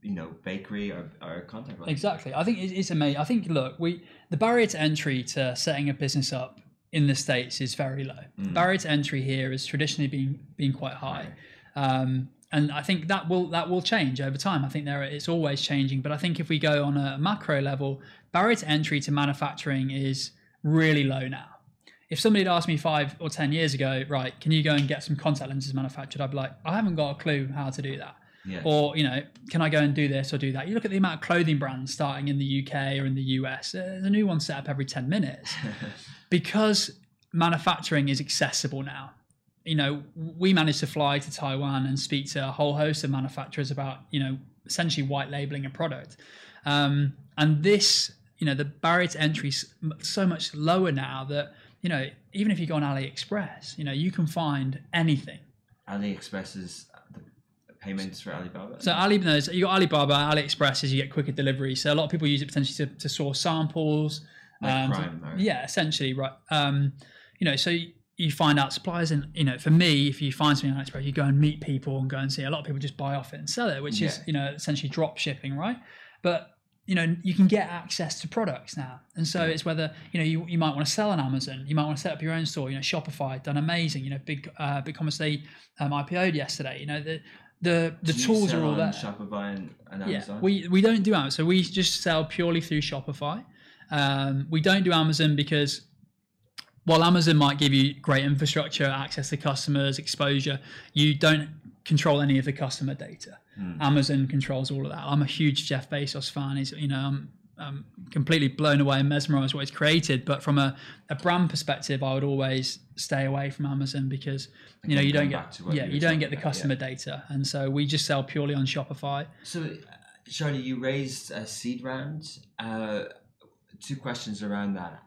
you know, bakery or or contact. lens. Exactly. I think it- it's amazing. I think look, we the barrier to entry to setting a business up in the states is very low. The barrier to entry here has traditionally been been quite high, um, and I think that will that will change over time. I think there it's always changing, but I think if we go on a macro level, barrier to entry to manufacturing is really low now. If somebody had asked me five or ten years ago, right, can you go and get some contact lenses manufactured? I'd be like, I haven't got a clue how to do that Yeah. or you know can i go and do this or do that you look at the amount of clothing brands starting in the uk or in the us there's a new one set up every 10 minutes *laughs* because manufacturing is accessible now you know we managed to fly to taiwan and speak to a whole host of manufacturers about you know essentially white labeling a product um, and this you know the barrier to entry is so much lower now that you know even if you go on AliExpress, you know you can find anything. AliExpress is the payments for Alibaba. So Ali, no, so you got Alibaba, AliExpress is you get quicker delivery. So a lot of people use it potentially to, to source samples. Like um, Prime. Yeah, essentially, right. Um, you know, so you find out suppliers, and you know, for me, if you find something on AliExpress, you go and meet people and go and see. A lot of people just buy off it and sell it, which is you know essentially drop shipping, right? But you know, you can get access to products now, and so it's whether you know you, you might want to sell on Amazon, you might want to set up your own store. You know, Shopify done amazing. You know, big uh, BigCommerce they um, IPO'd yesterday. You know, the the the Do tools are all there. Shopify and, and Yeah, Amazon. we we don't do Amazon. So we just sell purely through Shopify. Um, we don't do Amazon because while Amazon might give you great infrastructure, access to customers, exposure, you don't control any of the customer data. Amazon controls all of that. I'm a huge Jeff Bezos fan. He's you know I'm, I'm completely blown away and mesmerized what he's created. But from a, a brand perspective, I would always stay away from Amazon because you know you don't get yeah you don't get the about, yeah. customer data, and so we just sell purely on Shopify. So, Charlie, you raised a seed round. Uh, two questions around that.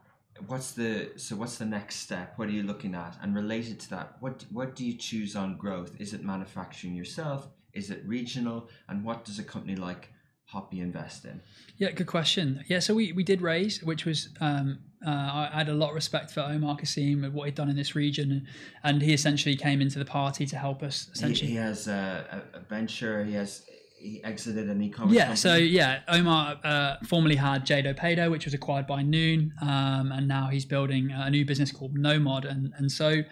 What's the so? What's the next step? What are you looking at? And related to that, what what do you choose on growth? Is it manufacturing yourself? Is it regional? And what does a company like Hoppy invest in? Yeah, good question. Yeah, so we, we did raise, which was um, uh, I had a lot of respect for Omar Kassim and what he'd done in this region, and he essentially came into the party to help us. Essentially, he has a, a, a venture. He has he exited an e-commerce. yeah. So yeah, Omar uh, formerly had JadoPado, which was acquired by Noon, um, and now he's building a new business called Nomod, and and so.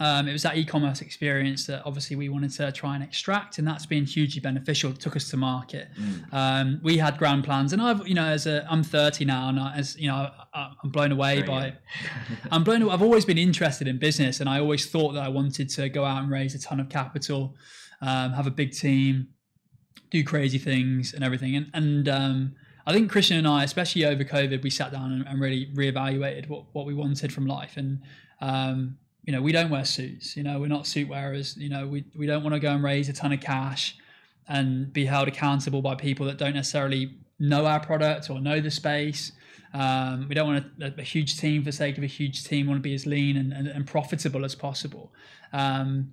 Um, it was that e-commerce experience that obviously we wanted to try and extract, and that's been hugely beneficial. It took us to market. Um, we had grand plans, and I've, you know, as a, I'm 30 now, and I, as you know, I, I'm blown away by. I'm blown away. I've always been interested in business, and I always thought that I wanted to go out and raise a ton of capital, um, have a big team, do crazy things, and everything. And and um, I think Christian and I, especially over COVID, we sat down and, and really reevaluated what what we wanted from life. And um, you know, we don't wear suits. You know, we're not suit wearers. You know, we we don't want to go and raise a ton of cash and be held accountable by people that don't necessarily know our product or know the space. Um, we don't want a, a huge team for the sake of a huge team. We want to be as lean and, and, and profitable as possible. Um,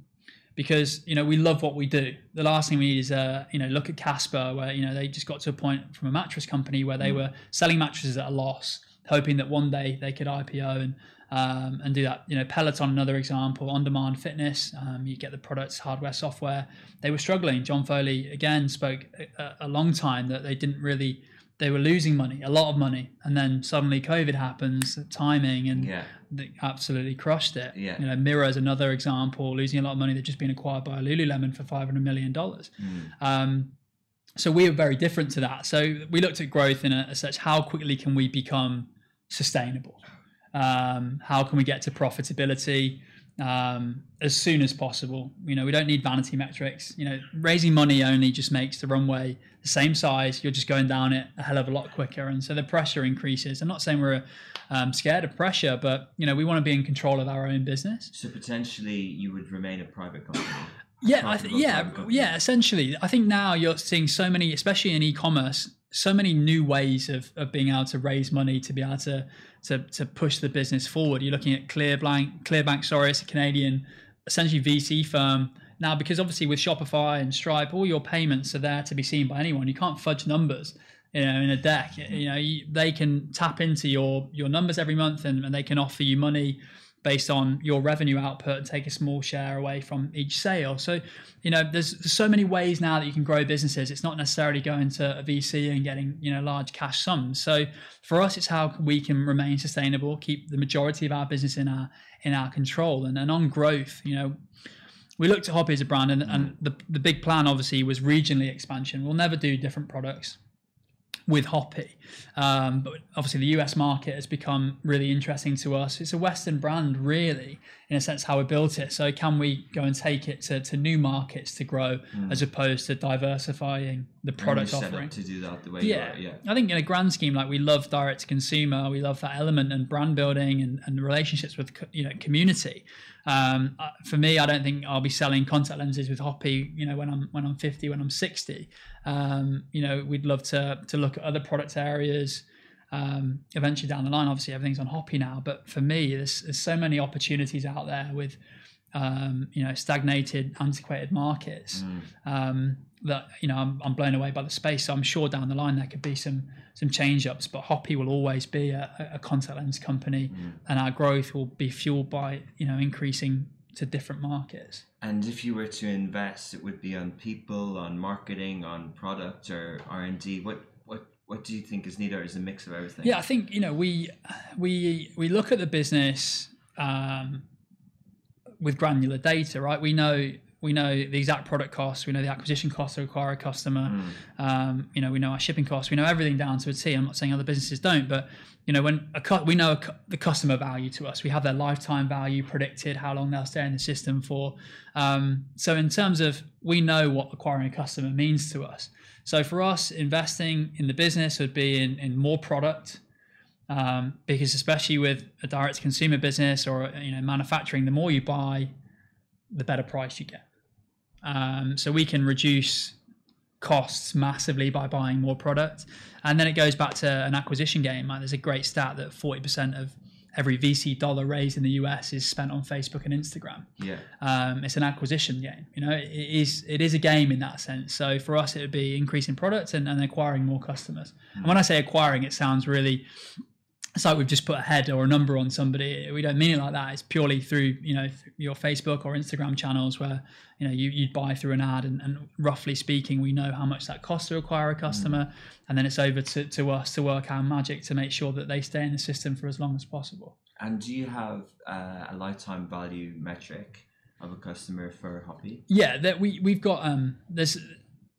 because you know we love what we do. The last thing we need is uh, you know look at Casper where you know they just got to a point from a mattress company where they were selling mattresses at a loss, hoping that one day they could IPO and um, and do that. You know Peloton another example, on-demand fitness. Um, you get the products, hardware, software. They were struggling. John Foley again spoke a, a long time that they didn't really. They were losing money, a lot of money, and then suddenly COVID happens, timing, and Yeah. they absolutely crushed it. Yeah. You know, Mirror is another example, losing a lot of money. They've just been acquired by Lululemon for five hundred million dollars. Um, so we were very different to that. So we looked at growth in a, a such how quickly can we become sustainable? Um, how can we get to profitability um, as soon as possible? You know, we don't need vanity metrics. You know, raising money only just makes the runway the same size. You're just going down it a hell of a lot quicker, and so the pressure increases. I'm not saying we're um, scared of pressure, but you know, we want to be in control of our own business. So potentially you would remain a private company. Yeah, I th- yeah, company. yeah. Essentially, I think now you're seeing so many, especially in e-commerce, so many new ways of, of being able to raise money to be able to to, to push the business forward. You're looking at Clearbanc, Clearbanc, sorry, it's a Canadian, essentially VC firm now because obviously with Shopify and Stripe, all your payments are there to be seen by anyone. You can't fudge numbers. You know, in a deck, you know, you, they can tap into your your numbers every month, and, and they can offer you money based on your revenue output and take a small share away from each sale. So, you know, there's, so many ways now that you can grow businesses. It's not necessarily going to a VC and getting, you know, large cash sums. So for us, it's how we can remain sustainable, keep the majority of our business in our in our control. And, and on growth, you know, we looked at Hoppy as a brand and, and mm. the, the big plan obviously was regionally expansion. We'll never do different products with Hoppy. Um, but obviously, the US market has become really interesting to us. It's a Western brand, really, in a sense, how we built it. So, can we go and take it to, to new markets to grow as opposed to diversifying the product offering? to do that the way yeah. you are. Yeah. I think in a grand scheme, like we love direct to consumer, we love that element and brand building and, and relationships with you know community. Um, uh, for me, I don't think I'll be selling contact lenses with Hoppy. You know, when I'm when I'm 50, when I'm 60. Um, you know, we'd love to to look at other product areas. um, eventually down the line. Obviously, everything's on Hoppy now, but for me, there's, there's so many opportunities out there with um, you know stagnated, antiquated markets um, that you know I'm, I'm blown away by the space. So I'm sure down the line there could be some some change ups, but Hoppy will always be a, a contact lens company, and our growth will be fueled by you know increasing to different markets. And if you were to invest, it would be on people, on marketing, on product, or R and D. What what what do you think is needed? Or is a mix of everything? Yeah, I think you know we we we look at the business um, with granular data, right? We know we know the exact product costs, we know the acquisition costs to acquire a customer, um, you know, we know our shipping costs, we know everything down to a T. I'm not saying other businesses don't, but you know, when a cu- we know a cu- the customer value to us, we have their lifetime value predicted, how long they'll stay in the system for. Um, so in terms of we know what acquiring a customer means to us. So for us, investing in the business would be in, in more product, um, because especially with a direct to consumer business or you know manufacturing, the more you buy, the better price you get. Um, so we can reduce costs massively by buying more product, and then it goes back to an acquisition game. Like there's a great stat that 40% of every VC dollar raised in the US is spent on Facebook and Instagram. Yeah. Um, it's an acquisition game. You know, it is it is a game in that sense. So for us, it would be increasing product and, and acquiring more customers. And when I say acquiring, it sounds really it's like we've just put a head or a number on somebody. We don't mean it like that. It's purely through you know your Facebook or Instagram channels where you know you, you'd buy through an ad and, and roughly speaking, we know how much that costs to acquire a customer, and then it's over to, to us to work our magic to make sure that they stay in the system for as long as possible. And do you have uh, a lifetime value metric of a customer for Hoppy? Yeah, that we we've got um there's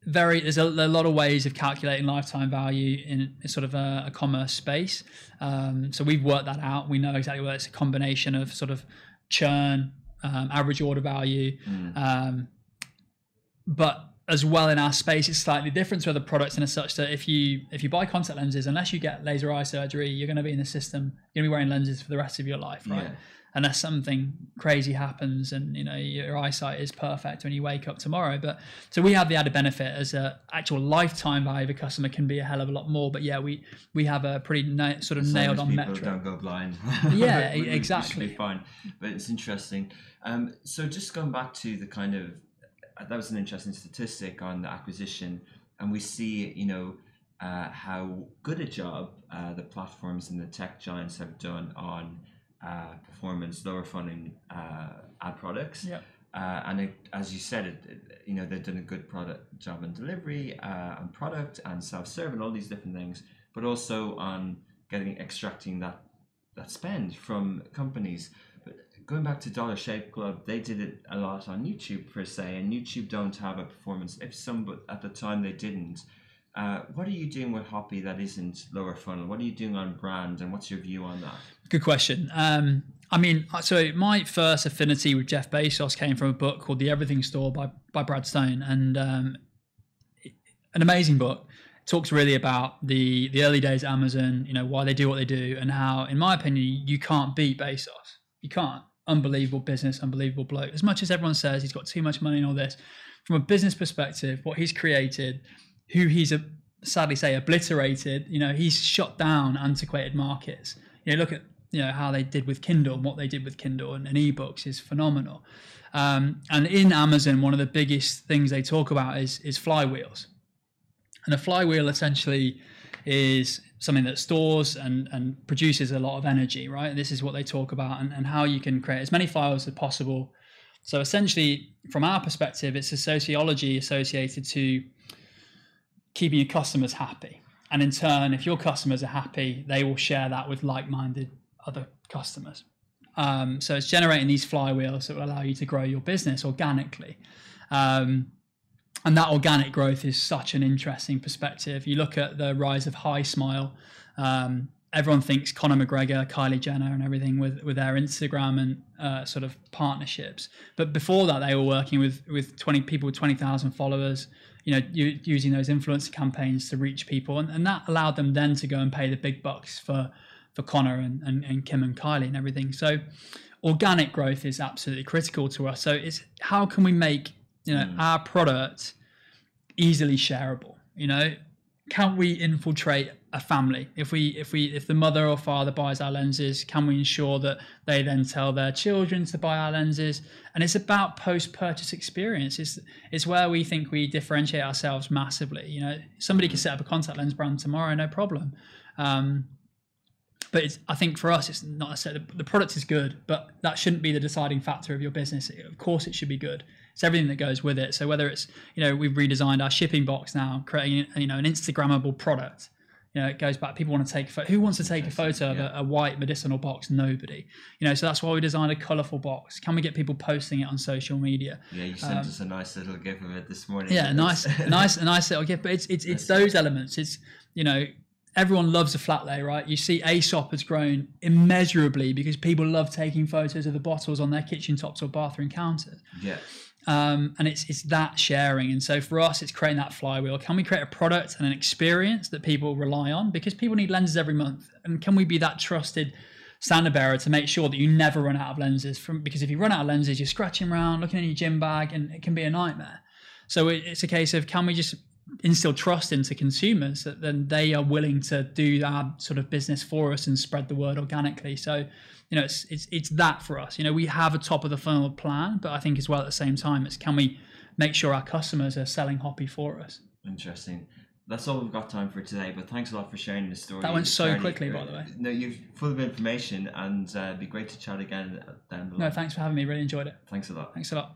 very there's a, a lot of ways of calculating lifetime value in sort of a, a commerce space. Um, so we've worked that out. We know exactly what it's a combination of sort of churn, um, average order value, um, but as well in our space it's slightly different to other products in as such that if you if you buy contact lenses unless you get laser eye surgery you're going to be in the system you're going to be wearing lenses for the rest of your life right Yeah. Unless something crazy happens and you know your eyesight is perfect when you wake up tomorrow but so we have the added benefit as a actual lifetime value of a customer can be a hell of a lot more but yeah we we have a pretty na- sort of As nailed on people metric Don't go blind. *laughs* Yeah, We- we- we exactly. be fine. But it's interesting. Um, so just going back to the kind of uh, that was an interesting statistic on the acquisition, and we see you know uh, how good a job uh, the platforms and the tech giants have done on uh, performance, lower funnel uh, ad products. Yeah. Uh, and it, as you said, it, it, you know they've done a good product job on delivery, uh, on product, and self-serve, and all these different things, but also on getting extracting that that spend from companies. But going back to Dollar Shave Club, they did it a lot on YouTube per se, and YouTube don't have a performance. If some, but at the time they didn't. Uh, what are you doing with Hoppy that isn't lower funnel? What are you doing on brand, and what's your view on that? Good question. Um, I mean, so my first affinity with Jeff Bezos came from a book called The Everything Store by by Brad Stone, and um, an amazing book. It talks really about the the early days Amazon, you know, why they do what they do, and how, in my opinion, you can't beat Bezos. You can't. Unbelievable business, unbelievable bloke. As much as everyone says he's got too much money and all this, from a business perspective, what he's created, who he's a, sadly say obliterated, you know, he's shut down antiquated markets. You know, look at you know how they did with Kindle and what they did with Kindle and, and ebooks is phenomenal. Um, and in Amazon, one of the biggest things they talk about is is flywheels. And a flywheel essentially is something that stores and, and produces a lot of energy, right? This is what they talk about and, and how you can create as many files as possible. So essentially, from our perspective, it's a sociology associated to keeping your customers happy. And in turn, if your customers are happy, they will share that with like-minded other customers. Um, so it's generating these flywheels that will allow you to grow your business organically. Um, and that organic growth is such an interesting perspective. You look at the rise of HiSmile. Um, everyone thinks Conor McGregor, Kylie Jenner, and everything with with their Instagram and uh, sort of partnerships. But before that, they were working with with twenty people with twenty thousand followers. You know, u- using those influencer campaigns to reach people, and, and that allowed them then to go and pay the big bucks for for Conor and, and, and Kim and Kylie and everything. So organic growth is absolutely critical to us. So it's how can we make you know hmm. our product easily shareable? You know, can we infiltrate a family? If we if we if the mother or father buys our lenses can we ensure that they then tell their children to buy our lenses? And it's about post purchase experience. It's it's where we think we differentiate ourselves massively. You know somebody can set up a contact lens brand tomorrow no problem. Um, but it's, I think for us, it's not necessarily the product is good, but that shouldn't be the deciding factor of your business. Of course, it should be good. It's everything that goes with it. So whether it's you know we've redesigned our shipping box now, creating you know an Instagrammable product. You know, it goes back. People want to take who wants to take a photo of a, a, white medicinal box? Nobody. You know, so that's why we designed a colourful box. Can we get people posting it on social media? Yeah, you sent um, us a nice little gift of it this morning. Yeah, nice, *laughs* nice, a nice little gift. But it's it's it's those elements. It's you know everyone loves a flat lay, right? You see Aesop has grown immeasurably because people love taking photos of the bottles on their kitchen tops or bathroom counters. Yeah. Um, and it's it's that sharing. And so for us, it's creating that flywheel. Can we create a product and an experience that people rely on? Because people need lenses every month. And can we be that trusted standard bearer to make sure that you never run out of lenses? From because if you run out of lenses, you're scratching around, looking in your gym bag, and it can be a nightmare. So it's a case of can we just instill trust into consumers that then they are willing to do our sort of business for us and spread the word organically. So you know it's it's, it's that for us. You know we have a top of the funnel plan but i think as well at the same time it's can we make sure our customers are selling hoppy for us? Interesting. That's all we've got time for today but thanks a lot for sharing the story. That went so quickly by the way. No you're full of information and uh, it'd be great to chat again down line no thanks for having me. Really enjoyed it. Thanks a lot. Thanks a lot